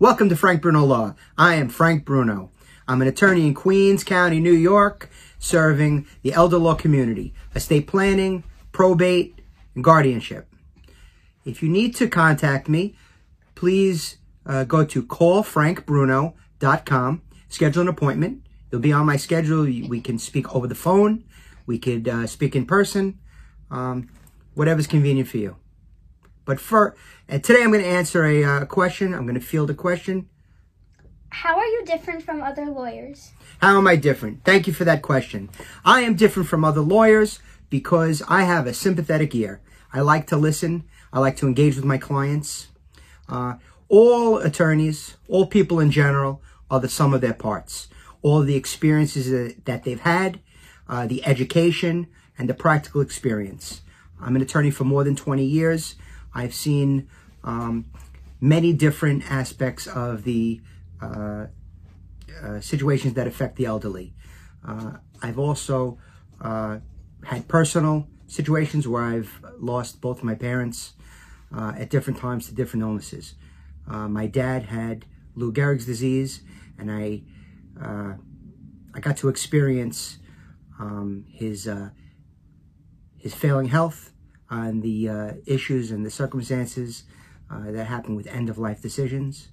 Welcome to Frank Bruno Law. I am Frank Bruno. I'm an attorney in Queens County, New York, serving the elder law community, estate planning, probate, and guardianship. If you need to contact me, please uh, go to callfrankbruno.com, schedule an appointment. You'll be on my schedule. We can speak over the phone. We could uh, speak in person. Um, whatever's convenient for you. But for and today I'm going to answer a uh, question. I'm going to field a question. How are you different from other lawyers? How am I different? Thank you for that question. I am different from other lawyers because I have a sympathetic ear. I like to listen. I like to engage with my clients. Uh, all attorneys, all people in general, are the sum of their parts. All the experiences that, that they've had, uh, the education, and the practical experience. I'm an attorney for more than 20 years. I've seen um, many different aspects of the uh, uh, situations that affect the elderly. Uh, I've also uh, had personal situations where I've lost both my parents uh, at different times to different illnesses. Uh, my dad had Lou Gehrig's disease, and I I got to experience um, his his failing health on the uh, issues and the circumstances uh, that happened with end of life decisions.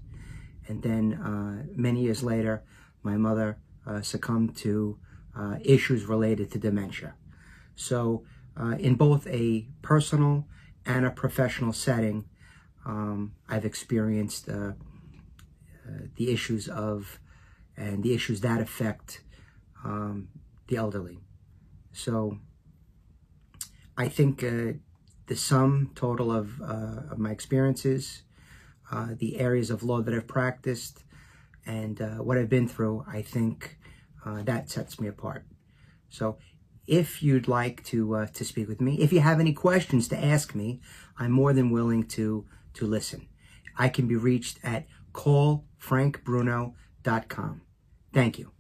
And then uh, many years later, my mother uh, succumbed to uh, issues related to dementia. So, uh, in both a personal and a professional setting, um, I've experienced the issues of and the issues that affect um, the elderly. So, I think uh, the sum total of, uh, of my experiences, uh, the areas of law that I've practiced, and uh, what I've been through, I think uh, that sets me apart. So if you'd like to uh, to speak with me, if you have any questions to ask me, I'm more than willing to to listen. I can be reached at callfrankbruno.com. Thank you.